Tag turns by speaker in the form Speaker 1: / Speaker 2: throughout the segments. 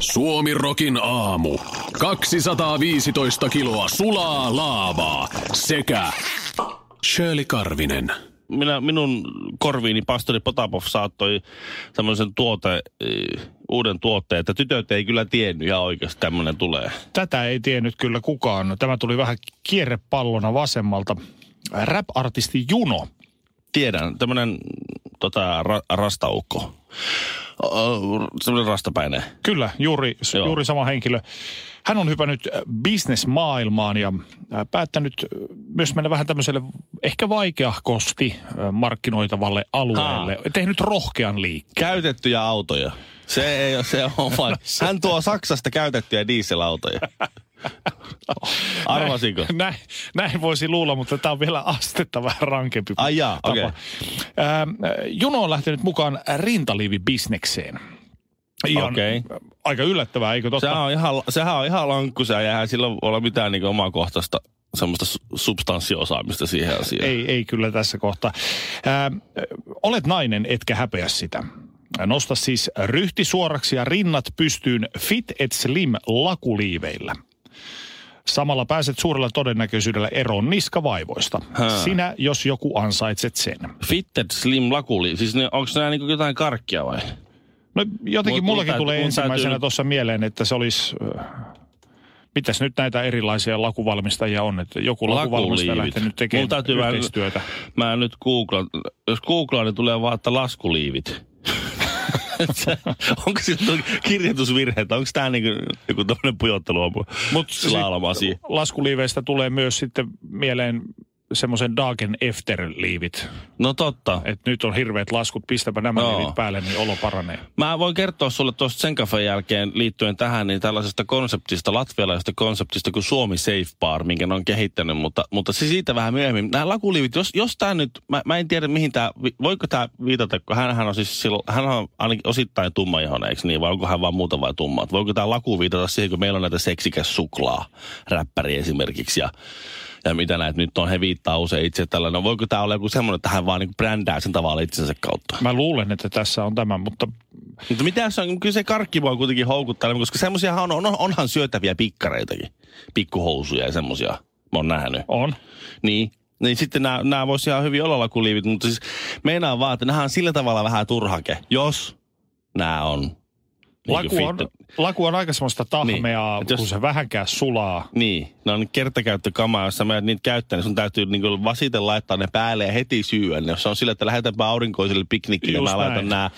Speaker 1: Suomi Rokin aamu. 215 kiloa sulaa laavaa sekä Shirley Karvinen.
Speaker 2: minä, minun korviini pastori Potapov saattoi tämmöisen tuote, eh, uuden tuotteen, että tytöt ei kyllä tiennyt ihan oikeasti tämmöinen tulee.
Speaker 3: Tätä ei tiennyt kyllä kukaan. Tämä tuli vähän kierrepallona vasemmalta. Rap-artisti Juno.
Speaker 2: Tiedän, tämmöinen tota, ra, rastaukko. Semmoinen rastapäinen.
Speaker 3: Kyllä, juuri,
Speaker 2: Joo.
Speaker 3: juuri sama henkilö. Hän on hypännyt äh, bisnesmaailmaan ja äh, päättänyt äh, myös mennä vähän tämmöiselle ehkä vaikeahkosti markkinoitavalle alueelle. Tehnyt rohkean liikkeen.
Speaker 2: Käytettyjä autoja. Se ei ole, se on vain. Hän tuo Saksasta käytettyjä dieselautoja. Arvasinko?
Speaker 3: Näin, näin voisi luulla, mutta tämä on vielä astetta vähän rankempi.
Speaker 2: Ai jaa,
Speaker 3: tapa.
Speaker 2: okei.
Speaker 3: Ää, Juno on lähtenyt mukaan rintaliivibisnekseen. Ihan
Speaker 2: Okei.
Speaker 3: aika yllättävää, eikö totta?
Speaker 2: Sehän on ihan, sehän on ihan lankku, se eihän sillä ole mitään niin omakohtaista semmoista su- substanssiosaamista siihen asiaan.
Speaker 3: Ei, ei kyllä tässä kohtaa. Ää, olet nainen, etkä häpeä sitä. Nosta siis ryhti suoraksi ja rinnat pystyyn Fit et Slim lakuliiveillä. Samalla pääset suurella todennäköisyydellä eroon niskavaivoista.
Speaker 2: Hää.
Speaker 3: Sinä, jos joku ansaitset sen.
Speaker 2: Fitted Slim Lakuli, siis ne, onko nämä niin jotain karkkia vai?
Speaker 3: No jotenkin
Speaker 2: mun
Speaker 3: mullakin
Speaker 2: täytyy-
Speaker 3: tulee ensimmäisenä
Speaker 2: täytyy-
Speaker 3: tuossa mieleen, että se olisi... äh, Mitäs nyt näitä erilaisia lakuvalmistajia on, että joku lakuvalmistaja
Speaker 2: Lakuliivit.
Speaker 3: lähtenyt tekemään
Speaker 2: vähän-
Speaker 3: yhteistyötä.
Speaker 2: Mä nyt googlaan, jos googlaan, niin tulee vaan, että laskuliivit. Onko se kirjoitusvirhe, onko tämä niin joku tämmöinen pujottelu on
Speaker 3: Mut
Speaker 2: laulamaan siihen?
Speaker 3: laskuliiveistä tulee myös sitten mieleen semmoisen Dagen Efter-liivit.
Speaker 2: No totta.
Speaker 3: Että nyt on hirveät laskut, pistäpä nämä
Speaker 2: Joo.
Speaker 3: liivit päälle, niin olo paranee.
Speaker 2: Mä voin kertoa sulle tuosta Senkafen jälkeen liittyen tähän, niin tällaisesta konseptista, latvialaisesta konseptista kuin Suomi Safe Bar, minkä ne on kehittänyt, mutta, mutta se siitä vähän myöhemmin. Nämä lakuliivit, jos, jos tämä nyt, mä, mä, en tiedä mihin tämä, voiko tämä viitata, kun hänhän on siis silloin, hän on ainakin osittain tummaihoinen, eikö niin, vai onko hän vaan muuta vai tumma? Voiko tämä laku viitata siihen, kun meillä on näitä seksikäs suklaa, räppäri esimerkiksi, ja ja mitä näitä nyt on, he viittaa usein itse tällainen. No voiko tämä olla joku semmoinen, että hän vaan niin brändää sen tavalla itsensä kautta?
Speaker 3: Mä luulen, että tässä on tämä, mutta
Speaker 2: Mutta mitä jos on, kyllä se karkki voi kuitenkin houkuttaa, koska semmoisia on, on, onhan syötäviä pikkareitakin. Pikkuhousuja ja semmoisia. Mä oon nähnyt.
Speaker 3: on.
Speaker 2: Niin. Niin sitten nämä, nämä voisi ihan hyvin olla lakuliivit, mutta siis meinaa vaan, että nämä on sillä tavalla vähän turhake, jos nämä on niin
Speaker 3: Laku on, laku on aika semmoista tahmeaa,
Speaker 2: Niin. Jos-
Speaker 3: kun se vähänkään sulaa.
Speaker 2: Niin, ne on kertakäyttökamaa, jos sä menet niitä käyttää, niin sun täytyy niin vasiten laittaa ne päälle ja heti syyä. ne. Jos se on sillä, että lähdetäänpä aurinkoiselle piknikille,
Speaker 3: Just
Speaker 2: mä laitan
Speaker 3: näin.
Speaker 2: nämä,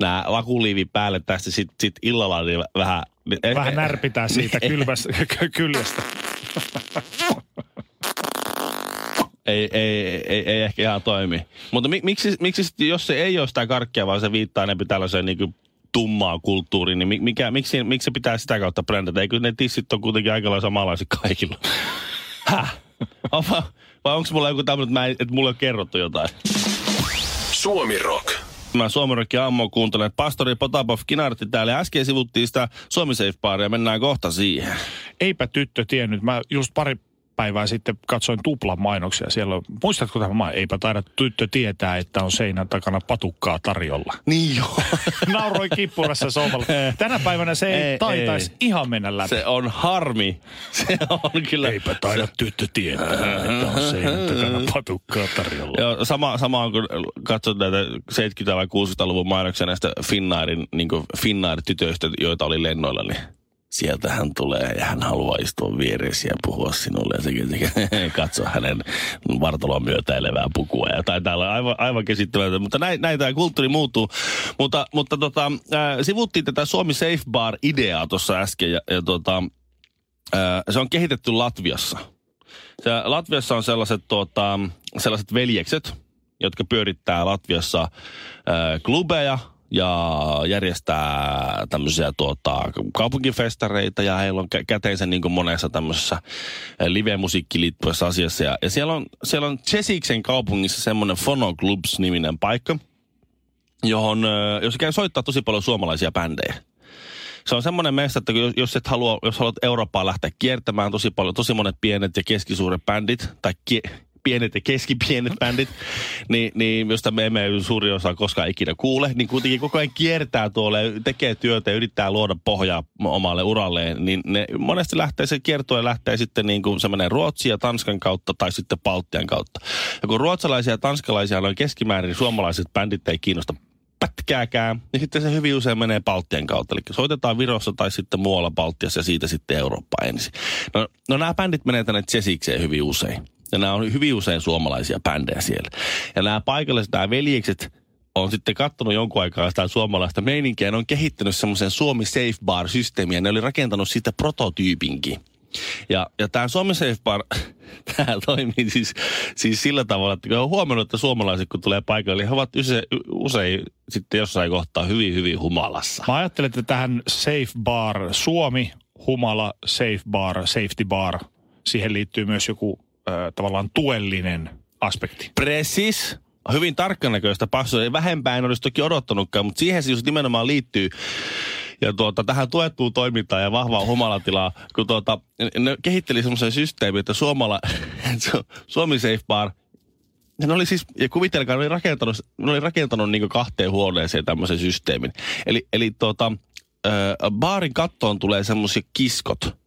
Speaker 2: nämä lakuliivit päälle tästä sit, sit illalla niin vähän...
Speaker 3: Vähän närpitää siitä kylmästä, kyljestä.
Speaker 2: ei, ei, ei, ei ehkä ihan toimi. Mutta mi, miksi, miksi sit, jos se ei ole sitä karkkia, vaan se viittaa enempi tällaiseen niin tummaa kulttuuriin, niin mi- mikä, miksi, miksi se pitää sitä kautta brändätä? Eikö ne tissit on kuitenkin aika lailla samanlaiset kaikilla? Häh? Vai onko mulla joku tämmöinen, että, mä en- että mulle on kerrottu jotain?
Speaker 1: Suomi Rock.
Speaker 2: Mä Suomirokki Ammo kuuntelen. Pastori Potapov Kinartti täällä. Äsken sivuttiin sitä Suomi Safe Baria. Mennään kohta siihen.
Speaker 3: Eipä tyttö tiennyt. Mä just pari päivää sitten katsoin tuplan mainoksia. Siellä on, muistatko tämä main? Eipä taida tyttö tietää, että on seinän takana patukkaa tarjolla.
Speaker 2: Niin joo.
Speaker 3: Nauroi kippurassa sohvalla. Tänä päivänä se ei,
Speaker 2: Ei,
Speaker 3: taitaisi
Speaker 2: ei.
Speaker 3: ihan mennä läpi.
Speaker 2: Se on harmi. Se on kyllä.
Speaker 3: Eipä taida tyttö tietää, että on seinän takana patukkaa tarjolla.
Speaker 2: Joo, sama, sama on kun katsot näitä 70- vai 60-luvun mainoksia näistä Finnairin, niin Finnair-tytöistä, joita oli lennoilla, niin sieltä hän tulee ja hän haluaa istua viereesi ja puhua sinulle ja sekin, sekin katso hänen vartaloa myötäilevää pukua ja tai täällä aivan, aivan käsittämätöntä, mutta näin, näin tämä kulttuuri muuttuu. Mutta, mutta tota, äh, sivuttiin tätä Suomi Safe Bar-ideaa tuossa äsken ja, ja tota, äh, se on kehitetty Latviassa. Se, Latviassa on sellaiset, tuota, sellaiset veljekset, jotka pyörittää Latviassa äh, klubeja ja järjestää tämmöisiä tuota, kaupunkifestareita ja heillä on kä- käteensä niin kuin monessa tämmöisessä live-musiikkiin liittyvässä asiassa. Ja, ja siellä on, siellä on Chesiksen kaupungissa semmoinen Phono Clubs-niminen paikka, johon, jos käy soittaa tosi paljon suomalaisia bändejä. Se on semmoinen mesta, että jos, et halua, jos haluat Eurooppaa lähteä kiertämään tosi paljon, tosi monet pienet ja keskisuuret bändit, tai kie, pienet ja keskipienet bändit, niin, niin josta me emme suuri osa koskaan ikinä kuule, niin kuitenkin koko ajan kiertää tuolle, tekee työtä ja yrittää luoda pohjaa omalle uralleen, niin ne monesti lähtee, se kiertue lähtee sitten niin kuin semmoinen Ruotsi ja Tanskan kautta tai sitten Baltian kautta. Ja kun ruotsalaisia ja tanskalaisia on keskimäärin, niin suomalaiset bändit ei kiinnosta pätkääkään, niin sitten se hyvin usein menee Baltian kautta. Eli soitetaan Virossa tai sitten muualla Baltiassa ja siitä sitten Eurooppa ensin. No, no nämä bändit menee tänne Chesikseen hyvin usein. Ja nämä on hyvin usein suomalaisia bändejä siellä. Ja nämä paikalliset, nämä veljekset, on sitten katsonut jonkun aikaa sitä suomalaista meininkiä ne on kehittänyt semmoisen Suomi Safe Bar-systeemiä. Ne oli rakentanut siitä prototyypinkin. Ja, ja tämä Suomi Safe Bar, tämä toimii siis, siis sillä tavalla, että kun on huomannut, että suomalaiset kun tulee paikalle, niin he ovat usein, usein sitten jossain kohtaa hyvin, hyvin humalassa.
Speaker 3: Mä ajattelen, että tähän Safe Bar Suomi, humala, Safe Bar, Safety Bar, siihen liittyy myös joku tavallaan tuellinen aspekti.
Speaker 2: Precis. Hyvin tarkkanäköistä passua. Ei vähempää en olisi toki odottanutkaan, mutta siihen se just nimenomaan liittyy. Ja tuota, tähän tuettuun toimintaan ja vahvaa humalatilaa, kun tuota, ne kehitteli semmoisen systeemin, että Suomala, Suomi Safe Bar, ne oli siis, ja kuvitelkaa, ne oli rakentanut, ne oli rakentanut niin kahteen huoneeseen tämmöisen systeemin. Eli, eli tuota, äh, baarin kattoon tulee semmoisia kiskot,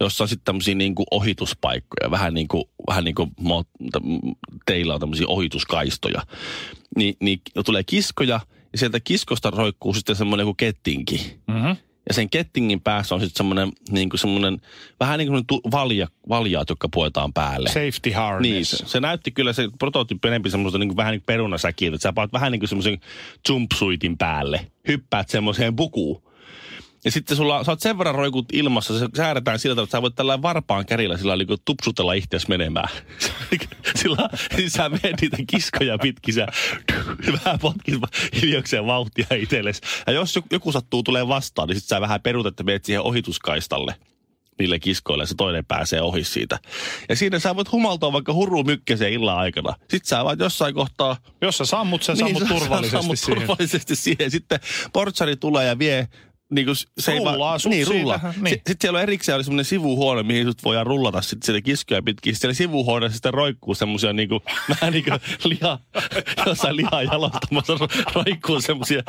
Speaker 2: jossa on sitten tämmöisiä niin kuin ohituspaikkoja, vähän niin kuin, vähän niin kuin teillä on tämmöisiä ohituskaistoja. Ni, niin tulee kiskoja, ja sieltä kiskosta roikkuu sitten semmoinen kuin kettinki.
Speaker 3: Mm-hmm.
Speaker 2: Ja sen kettingin päässä on sitten semmoinen, niin kuin semmoinen, vähän niin kuin tu- valja, valjaat, jotka puetaan päälle.
Speaker 3: Safety
Speaker 2: Niin,
Speaker 3: harness.
Speaker 2: se, se näytti kyllä se prototyyppi enempi semmoista niin kuin, vähän niin kuin perunasäkiltä. Että sä paat vähän niin kuin semmoisen jumpsuitin päälle. Hyppäät semmoiseen bukuun. Ja sitten sulla, sä oot sen verran roikut ilmassa, se säädetään sillä tavalla, että sä voit tällä varpaan kärillä sillä niin kuin tupsutella itseäsi menemään. sillä siis sä menet niitä kiskoja pitkin, sä vähän potkit hiljakseen vauhtia itsellesi. Ja jos joku- sattuu tulee vastaan, niin sitten sä vähän perut, että menet siihen ohituskaistalle niille kiskoille ja se toinen pääsee ohi siitä. Ja siinä sä voit humaltaa vaikka hurru mykkäseen illan aikana. Sitten sä vaan jossain kohtaa
Speaker 3: Jos sä sammut sammut
Speaker 2: sä- sä
Speaker 3: turvallisesti
Speaker 2: sammut
Speaker 3: siihen.
Speaker 2: turvallisesti siihen. Sitten portsari tulee ja vie niin kuin se ei
Speaker 3: Rullaa
Speaker 2: vaan,
Speaker 3: sut
Speaker 2: niin, rullaa.
Speaker 3: niin.
Speaker 2: Sitten siellä on erikseen oli semmoinen sivuhuone, mihin sut voidaan rullata sitten siellä kiskoja pitkin. Sitten siellä sivuhuoneessa sitten roikkuu semmoisia niin kuin, vähän niin kuin liha, jossain lihaa jalostamassa ro- roikkuu semmoisia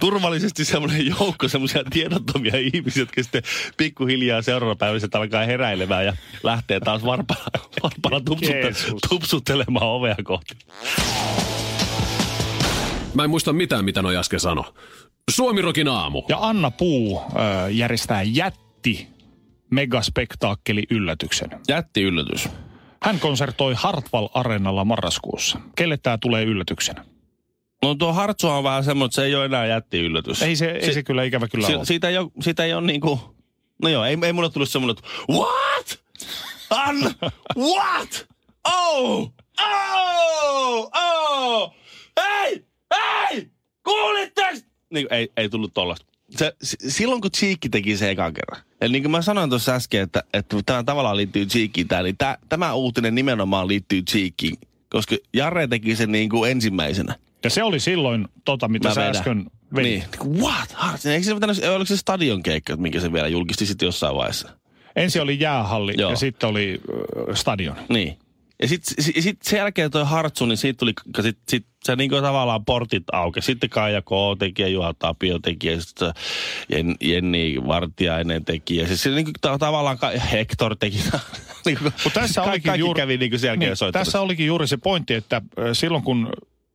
Speaker 2: turvallisesti semmoinen joukko semmoisia tiedottomia ihmisiä, jotka sitten pikkuhiljaa seuraavana päivänä sieltä alkaa heräilemään ja lähtee taas varpana, varpana tupsutte, tupsuttelemaan ovea kohti.
Speaker 1: Mä en muista mitään, mitä noi äsken sano. Suomirokin aamu.
Speaker 3: Ja Anna Puu äh, järjestää jätti megaspektaakkeli yllätyksen.
Speaker 2: Jätti yllätys.
Speaker 3: Hän konsertoi Hartwall Areenalla marraskuussa. Kelle tämä tulee yllätyksenä?
Speaker 2: No tuo Hartsu on vähän semmoinen, että se ei ole enää jätti yllätys.
Speaker 3: Ei se, ei se kyllä ikävä kyllä
Speaker 2: si-
Speaker 3: ole.
Speaker 2: siitä, ei ole, siitä ei ole niinku, no joo, ei, ei mulle tullut semmoinen, että what? Anna, what? Oh, oh, oh, hei, hei, kuulitteko? Niin, ei, ei tullut tollasta. Se, silloin kun Cheekki teki se ekan kerran. Eli niin kuin mä sanoin tuossa äsken, että, että tämä tavallaan liittyy Cheekkiin tää, niin tää, tämä uutinen nimenomaan liittyy Cheekkiin. Koska Jare teki sen niin kuin ensimmäisenä.
Speaker 3: Ja se oli silloin tota, mitä
Speaker 2: Mä
Speaker 3: sä
Speaker 2: vedän.
Speaker 3: äsken vedit.
Speaker 2: Niin. What? Hart? Eikö se pitänyt, oliko se stadion keikka, minkä se vielä julkisti sitten jossain vaiheessa?
Speaker 3: Ensin oli jäähalli
Speaker 2: Joo.
Speaker 3: ja sitten oli äh, stadion.
Speaker 2: Niin. Ja sitten sit, sit sen jälkeen toi Hartsu, niin siitä tuli, sit, sit, se niinku tavallaan portit auki. Sitten Kaija K. teki ja Juha Tapio teki ja sitten Jen, Jenni Vartiainen teki. Ja siis se niinku ta- tavallaan ka- Hector teki.
Speaker 3: Mutta tässä
Speaker 2: ka-
Speaker 3: olikin
Speaker 2: kaikki
Speaker 3: juuri,
Speaker 2: kävi niinku sen jälkeen
Speaker 3: niin,
Speaker 2: soittamassa.
Speaker 3: tässä olikin juuri se pointti, että äh, silloin kun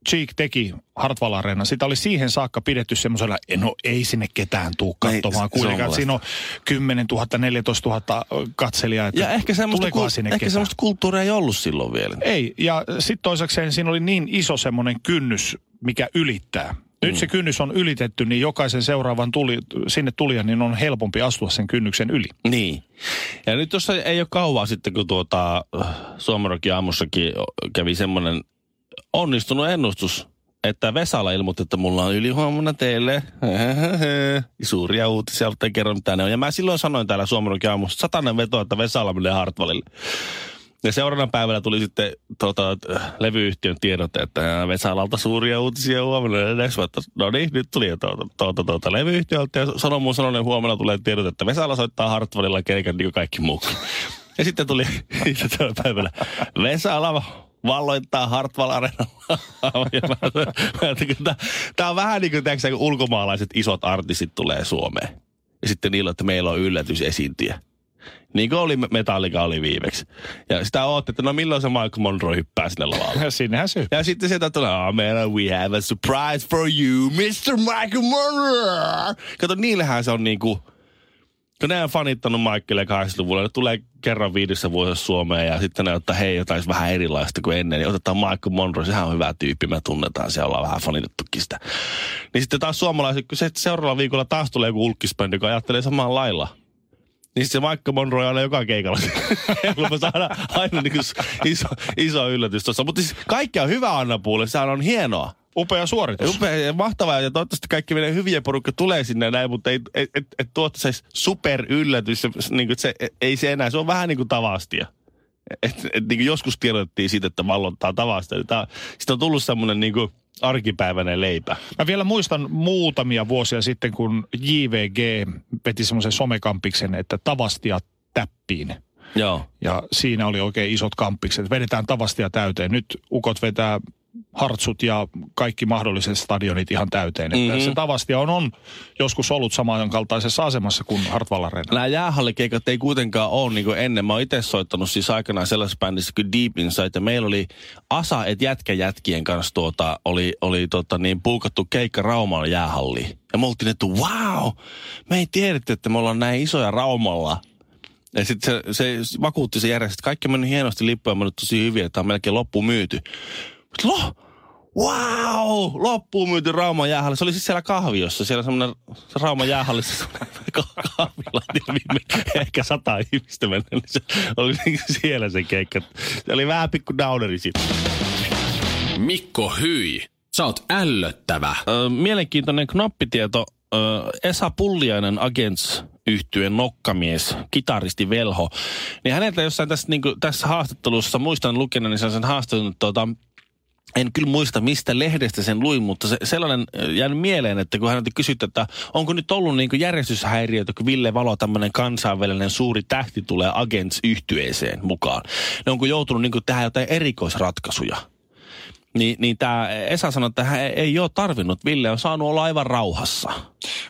Speaker 3: Cheek teki Hartwall Arena, sitä oli siihen saakka pidetty semmoisella, no ei sinne ketään tuu
Speaker 2: Ei,
Speaker 3: katsomaan. Kuitenkaan
Speaker 2: on
Speaker 3: siinä on 10 000, 14 000 katselijaa. Että
Speaker 2: ja ehkä semmoista, kul-
Speaker 3: sinne
Speaker 2: ehkä
Speaker 3: ketään?
Speaker 2: semmoista kulttuuria ei ollut silloin vielä.
Speaker 3: Ei, ja sitten toisekseen siinä oli niin iso semmoinen kynnys, mikä ylittää. Nyt
Speaker 2: Mm.
Speaker 3: se kynnys on ylitetty, niin jokaisen seuraavan tuli, sinne tulijan niin on helpompi astua sen kynnyksen yli.
Speaker 2: Niin. Ja nyt tuossa ei ole kauaa sitten, kun tuota, Suomerokin aamussakin kävi semmoinen onnistunut ennustus, että Vesala ilmoitti, että mulla on ylihuomenna teille suuria uutisia, mutta en kerro mitä ne on. Ja mä silloin sanoin täällä Suomen aamussa, satanen veto, että Vesala menee Hartwallille. Ja seuraavana päivänä tuli sitten tota, levyyhtiön tiedot, että Vesalalta suuria uutisia huomenna no niin, nyt tuli jo tuota, tuota, tuota, levyyhtiöltä ja sanoi mun sanonen huomenna tulee tiedot, että Vesala soittaa Hartwallilla keikan niin kuin kaikki muukin. Ja sitten tuli päivänä Vesala valloittaa Hartwall Tämä on vähän niin kuin, tiiäksä, kun ulkomaalaiset isot artistit tulee Suomeen. Ja sitten niillä, että meillä on yllätysesiintiä. Niin kuin oli Metallica oli viimeksi. Ja sitä ootte, että no milloin se Michael Monroe hyppää sinne lavalle.
Speaker 3: Ja sinnehän se.
Speaker 2: Ja sitten sieltä tulee, oh man, we have a surprise for you, Mr. Michael Monroe. Kato, niillähän se on niinku, kun ne on fanittanut Michaelia 80-luvulla, ne tulee kerran viidessä vuodessa Suomeen ja sitten ne ottaa, hei, jotain vähän erilaista kuin ennen, niin otetaan Michael Monroe, sehän on hyvä tyyppi, me tunnetaan, se ollaan vähän fanitettukin sitä. Niin sitten taas suomalaiset, kun se seuraavalla viikolla taas tulee joku ulkkisbändi, joka ajattelee samaan lailla. Niin se Michael Monroe aina joka keikalla. Mä saada aina niin iso, iso yllätys tuossa. Mutta siis kaikki on hyvä Anna Puule, sehän on hienoa.
Speaker 3: Upea suoritus.
Speaker 2: Upea ja mahtavaa ja toivottavasti kaikki meidän hyviä porukka tulee sinne näin, mutta ei, et, et, et tuottaisi super yllätys. Niin kuin se, ei se enää, se on vähän niin kuin tavastia. Et, et, niin kuin joskus tiedottiin siitä, että vallottaa tavasta. Sitten on tullut semmoinen niin kuin arkipäiväinen leipä.
Speaker 3: Mä vielä muistan muutamia vuosia sitten, kun JVG veti semmoisen somekampiksen, että tavastia täppiin.
Speaker 2: Joo.
Speaker 3: Ja siinä oli oikein isot kampikset. Vedetään tavastia täyteen. Nyt ukot vetää hartsut ja kaikki mahdolliset stadionit ihan täyteen. Mm-hmm. Että se Tavastia on, on joskus ollut samankaltaisessa asemassa kuin Hartwall Arena.
Speaker 2: Nämä jäähallikeikat ei kuitenkaan ole niin kuin ennen. Mä oon itse soittanut siis aikanaan sellaisessa bändissä kuin Deep Inside. Ja meillä oli Asa et jätkä jätkien kanssa tuota, oli, oli tota, niin puukattu keikka Rauman jäähalliin. Ja me oltiin, että wow, me ei tiedetty, että me ollaan näin isoja Raumalla. Ja sitten se, se vakuutti se järjestö, että kaikki meni hienosti lippuja, mennyt tosi hyvin, että on melkein loppu myyty. Lo, wow, loppuun myyty Rauman jäähalli. Se oli siis siellä kahviossa, siellä semmoinen Rauman jäähallissa kahvila, niin ehkä sata ihmistä mennä, niin se oli niin siellä se keikka. Se oli vähän pikku downeri siitä.
Speaker 1: Mikko Hyi, sä oot ällöttävä.
Speaker 2: Mielenkiintoinen knoppitieto. Esa Pulliainen Agents yhtyeen nokkamies, kitaristi Velho, niin häneltä jossain tässä, niin kuin, tässä haastattelussa, muistan lukeneeni sen haastattelun, tuota, en kyllä muista, mistä lehdestä sen luin, mutta se, sellainen jäänyt mieleen, että kun häneltä kysyttiin, että onko nyt ollut niin järjestyshäiriöitä, kun Ville Valo, tämmöinen kansainvälinen suuri tähti, tulee agents yhtyeeseen mukaan. Ne onko joutunut niin tähän jotain erikoisratkaisuja. Niin, niin tämä Esa sanoi, että hän ei ole tarvinnut. Ville on saanut olla aivan rauhassa.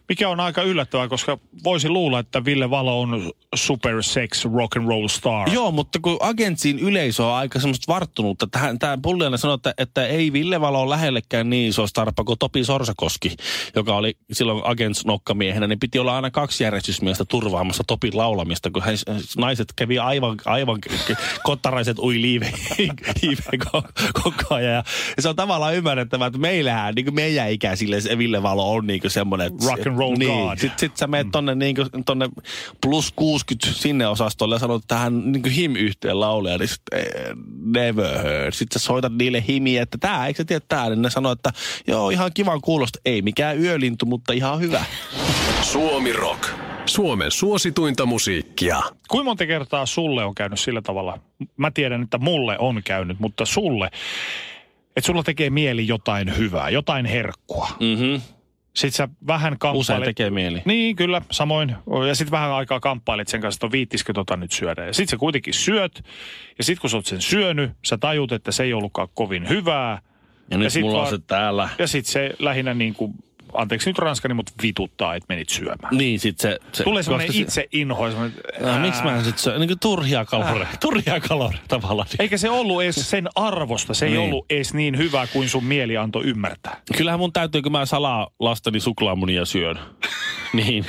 Speaker 3: Mikä on aika yllättävää, koska voisi luulla, että Ville Valo on super sex rock and roll star.
Speaker 2: Joo, mutta kun agentsin yleisö on aika semmoista varttunutta, tämä Pulliainen sanoi, että, että ei Ville Valo ole lähellekään niin iso starpa kuin Topi Sorsakoski, joka oli silloin agents nokkamiehenä, niin piti olla aina kaksi järjestysmiestä turvaamassa Topin laulamista, kun hän, naiset kävi aivan, aivan kottaraiset ui liiveen koko ajan. Ja se on tavallaan ymmärrettävää, että meillähän, niin kuin meidän ikäisille Ville Valo on niin semmoinen, että
Speaker 3: rock and roll
Speaker 2: niin.
Speaker 3: god.
Speaker 2: Sitten sit sä menet tonne, niin kuin, tonne plus 60 sinne osastolle ja sanot, että hän niin him-yhteen laulaja, niin sit, eh, never heard. Sitten sä soitat niille himiä, että tää, eikö sä tiedä tää? Niin ne sanoo, että joo, ihan kivan kuulosta. Ei mikään yölintu, mutta ihan hyvä.
Speaker 1: Suomi Rock. Suomen suosituinta musiikkia.
Speaker 3: Kuinka monta kertaa sulle on käynyt sillä tavalla? Mä tiedän, että mulle on käynyt, mutta sulle, että sulla tekee mieli jotain hyvää, jotain herkkua.
Speaker 2: Mhm.
Speaker 3: Sitten sä vähän kamppailet.
Speaker 2: Usein tekee mieli.
Speaker 3: Niin, kyllä, samoin. Ja sitten vähän aikaa kamppailet sen kanssa, että no viittisikö tota nyt syödä. Ja sitten sä kuitenkin syöt. Ja sitten kun sä oot sen syönyt, sä tajut, että se ei ollutkaan kovin hyvää.
Speaker 2: Ja nyt
Speaker 3: sit
Speaker 2: mulla on
Speaker 3: vaan-
Speaker 2: se täällä.
Speaker 3: Ja sitten se lähinnä niin kuin, anteeksi nyt ranskani, mutta vituttaa, että menit syömään.
Speaker 2: Niin, sit se... se
Speaker 3: Tulee semmoinen
Speaker 2: koska se-
Speaker 3: itse inho. semmoinen,
Speaker 2: No, miksi mä
Speaker 3: ää.
Speaker 2: en sit syö? Niin kuin turhia kaloreja. Turhia kaloreja tavallaan.
Speaker 3: Eikä se ollut edes sen arvosta. Se ei
Speaker 2: Niin.
Speaker 3: ollut edes niin hyvä kuin sun mieli antoi ymmärtää.
Speaker 2: Kyllähän mun täytyy, kun mä salaa lasteni suklaamunia syön, niin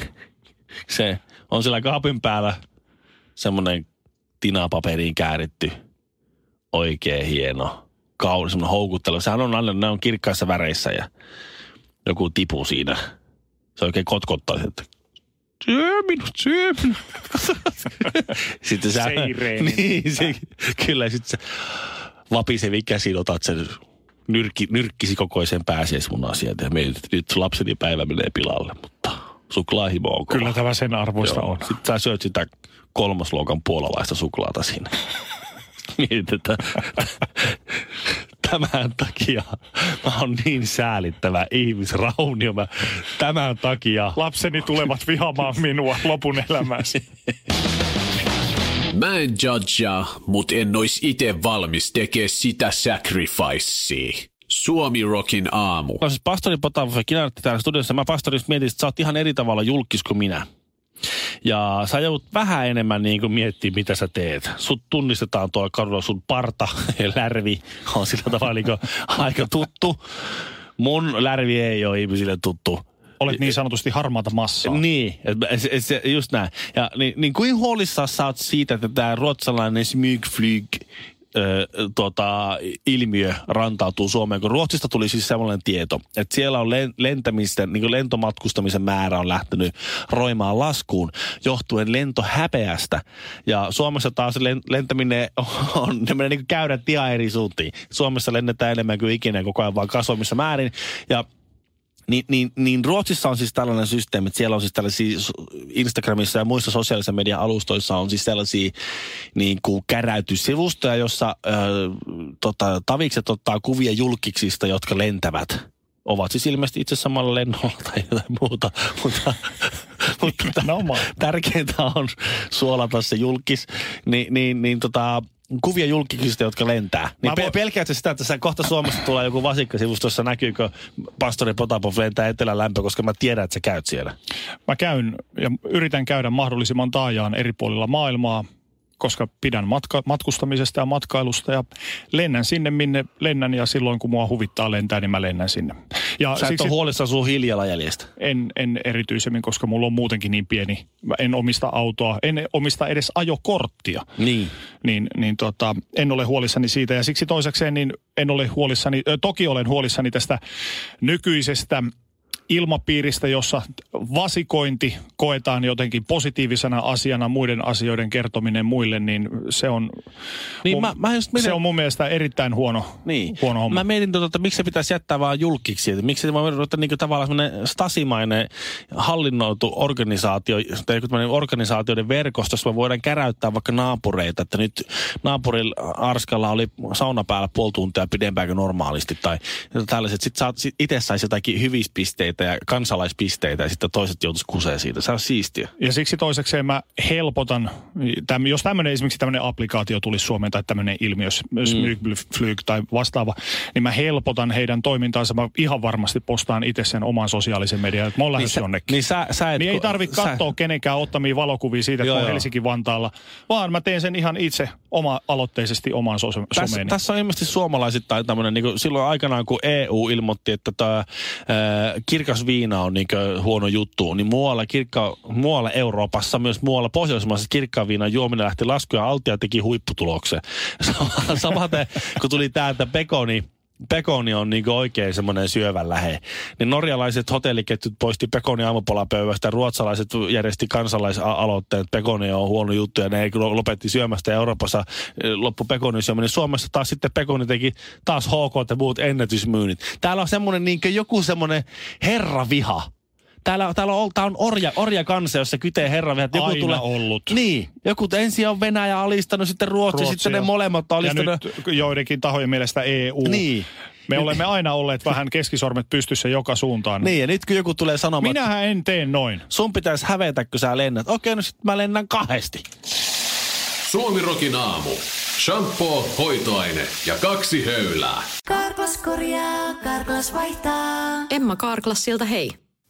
Speaker 2: se on siellä kaapin päällä semmoinen tinapaperiin kääritty oikein hieno, kaunis, semmoinen houkuttelu. Sehän on aina, ne on kirkkaissa väreissä ja joku tipu siinä. Se oikein kotkottaa, että syö minut, syö minut. sitten sä, niin, se, kyllä, sitten se vapisevi käsin otat sen nyrkki, nyrkkisi kokoisen pääsiäismunan sieltä ja mietit, että nyt lapseni päivä menee pilalle, mutta suklaahimo on kova.
Speaker 3: Kyllä tämä sen arvoista
Speaker 2: Joo.
Speaker 3: on.
Speaker 2: Sitten sä syöt sitä kolmosluokan puolalaista suklaata siinä. Mietit, että tämän takia mä oon niin säälittävä ihmisraunio. Mä, tämän takia
Speaker 3: Lapseni tulevat vihaamaan minua lopun elämässä.
Speaker 1: Mä en judgea, mut en ois ite valmis tekee sitä sacrificea. Suomi Rockin aamu.
Speaker 2: No siis pastori Potapov ja Kinartti täällä studiossa. Mä pastorista mietin, että sä oot ihan eri tavalla julkis kuin minä. Ja sä joudut vähän enemmän niin kuin miettimään, mitä sä teet. Sut tunnistetaan tuolla kadulla, sun parta ja lärvi on sillä tavalla niin aika tuttu. Mun lärvi ei ole ihmisille tuttu.
Speaker 3: Olet niin sanotusti harmaata massaa.
Speaker 2: Niin, et, et, et, se, just näin. Ja niin, niin kuin huolissaan sä oot siitä, että tämä ruotsalainen smygflyg tota, ilmiö rantautuu Suomeen, kun Ruotsista tuli siis sellainen tieto, että siellä on len- lentämisten, niin lentomatkustamisen määrä on lähtenyt roimaan laskuun johtuen lentohäpeästä. Ja Suomessa taas len- lentäminen on, ne menee niin käydä ihan eri suuntiin. Suomessa lennetään enemmän kuin ikinä koko ajan vaan kasvamissa määrin. Ja niin, niin, niin Ruotsissa on siis tällainen systeemi, että siellä on siis tällaisia Instagramissa ja muissa sosiaalisen median alustoissa on siis tällaisia niin kuin käräytyssivustoja, jossa ö, tota, tavikset ottaa kuvia julkiksista, jotka lentävät. Ovat siis ilmeisesti itse samalla lennolla tai jotain muuta, mutta, mutta tärkeintä on suolata se julkis. Ni, niin, niin tota, kuvia julkisista, jotka lentää. Niin
Speaker 3: Mä
Speaker 2: pe-
Speaker 3: voin-
Speaker 2: pelkäätkö sitä, että kohta Suomesta tulee joku vasikkasivusto, jossa näkyykö pastori Potapov lentää etelän lämpö, koska mä tiedän, että sä käyt siellä.
Speaker 3: Mä käyn ja yritän käydä mahdollisimman taajaan eri puolilla maailmaa, koska pidän matka- matkustamisesta ja matkailusta ja lennän sinne, minne lennän ja silloin kun mua huvittaa lentää, niin mä lennän sinne. Ja
Speaker 2: Sä et ole huolissaan sun hiilijalanjäljestä.
Speaker 3: en, en erityisemmin, koska mulla on muutenkin niin pieni. Mä en omista autoa, en omista edes ajokorttia.
Speaker 2: Niin.
Speaker 3: Niin, niin tota, en ole huolissani siitä. Ja siksi toisekseen niin en ole huolissani, ö, toki olen huolissani tästä nykyisestä ilmapiiristä, jossa vasikointi koetaan jotenkin positiivisena asiana, muiden asioiden kertominen muille, niin se on,
Speaker 2: Niin
Speaker 3: mun,
Speaker 2: mä, mä just mietin,
Speaker 3: se on mun mielestä erittäin huono,
Speaker 2: niin.
Speaker 3: huono homma.
Speaker 2: Mä mietin, tota, että miksi se pitäisi jättää vaan julkiksi. Että miksi se voi ruveta niin tavallaan semmoinen stasimainen hallinnoitu organisaatio, tai joku organisaatioiden verkosto, jossa me voidaan käräyttää vaikka naapureita, että nyt naapurilla Arskalla oli sauna päällä puoli tuntia pidempään kuin normaalisti, tai tällaiset. Sitten sit itse saisi jotakin hyvispisteitä ja kansalaispisteitä, ja sitten toiset joutuisi kuseen siitä. Se on siistiä.
Speaker 3: Ja siksi toisekseen mä helpotan, täm, jos tämmöinen esimerkiksi tämmöinen applikaatio tulisi Suomeen tai tämmöinen ilmiö, Smygflyg tai vastaava, niin mä helpotan heidän toimintaansa. Mä ihan varmasti postaan itse sen oman sosiaalisen median, että mä oon lähdössä
Speaker 2: sä,
Speaker 3: jonnekin.
Speaker 2: niin sä, sä et,
Speaker 3: Niin ei tarvitse
Speaker 2: sä-
Speaker 3: katsoa kenenkään ottamia valokuvia siitä, että
Speaker 2: Joo, joo.
Speaker 3: Helsinki-Vantaalla, vaan mä teen sen ihan itse oma-aloitteisesti omaan so-
Speaker 2: Tässä,
Speaker 3: someeni.
Speaker 2: tässä on ilmeisesti suomalaisittain tämmöinen, niin silloin aikanaan kun EU ilmoitti, että tämä kirkas viina on niin huono juttu, niin muualla, kirkka, muualla Euroopassa, myös muualla Pohjoismaissa kirkkaan viinan juominen lähti laskuun ja Altia teki huipputuloksen. Sama- Samaten kun tuli tämä, että pekoni, pekoni on niin oikein semmoinen syövän lähe. Niin norjalaiset hotelliketjut poisti pekoni aamupalapöydästä, ruotsalaiset järjesti kansalaisaloitteen, että pekoni on huono juttu ja ne ei lopetti syömästä ja Euroopassa loppu pekonin syöminen. Suomessa taas sitten pekoni teki taas HK ja muut ennätysmyynnit. Täällä on semmoinen niin joku semmoinen herraviha. Täällä, täällä on, tää on orja, orja kansa, jossa kytee herraviha. että Joku
Speaker 3: Aina
Speaker 2: tulee,
Speaker 3: ollut.
Speaker 2: Niin. Joku ensin on Venäjä alistanut, sitten Ruotsi,
Speaker 3: Ruotsi
Speaker 2: sitten ne molemmat on
Speaker 3: ja
Speaker 2: alistanut.
Speaker 3: nyt joidenkin tahojen mielestä EU.
Speaker 2: Niin.
Speaker 3: Me olemme aina olleet vähän keskisormet pystyssä joka suuntaan.
Speaker 2: Niin, ja nyt kun joku tulee sanomaan,
Speaker 3: Minähän en tee noin.
Speaker 2: sun pitäisi hävetä, kun sä lennät. Okei, no sit mä lennän kahdesti.
Speaker 1: Suomi Rockin aamu. Shampoo, hoitoaine ja kaksi höylää.
Speaker 4: Karklas korjaa, Karklas vaihtaa.
Speaker 5: Emma Karklassilta hei.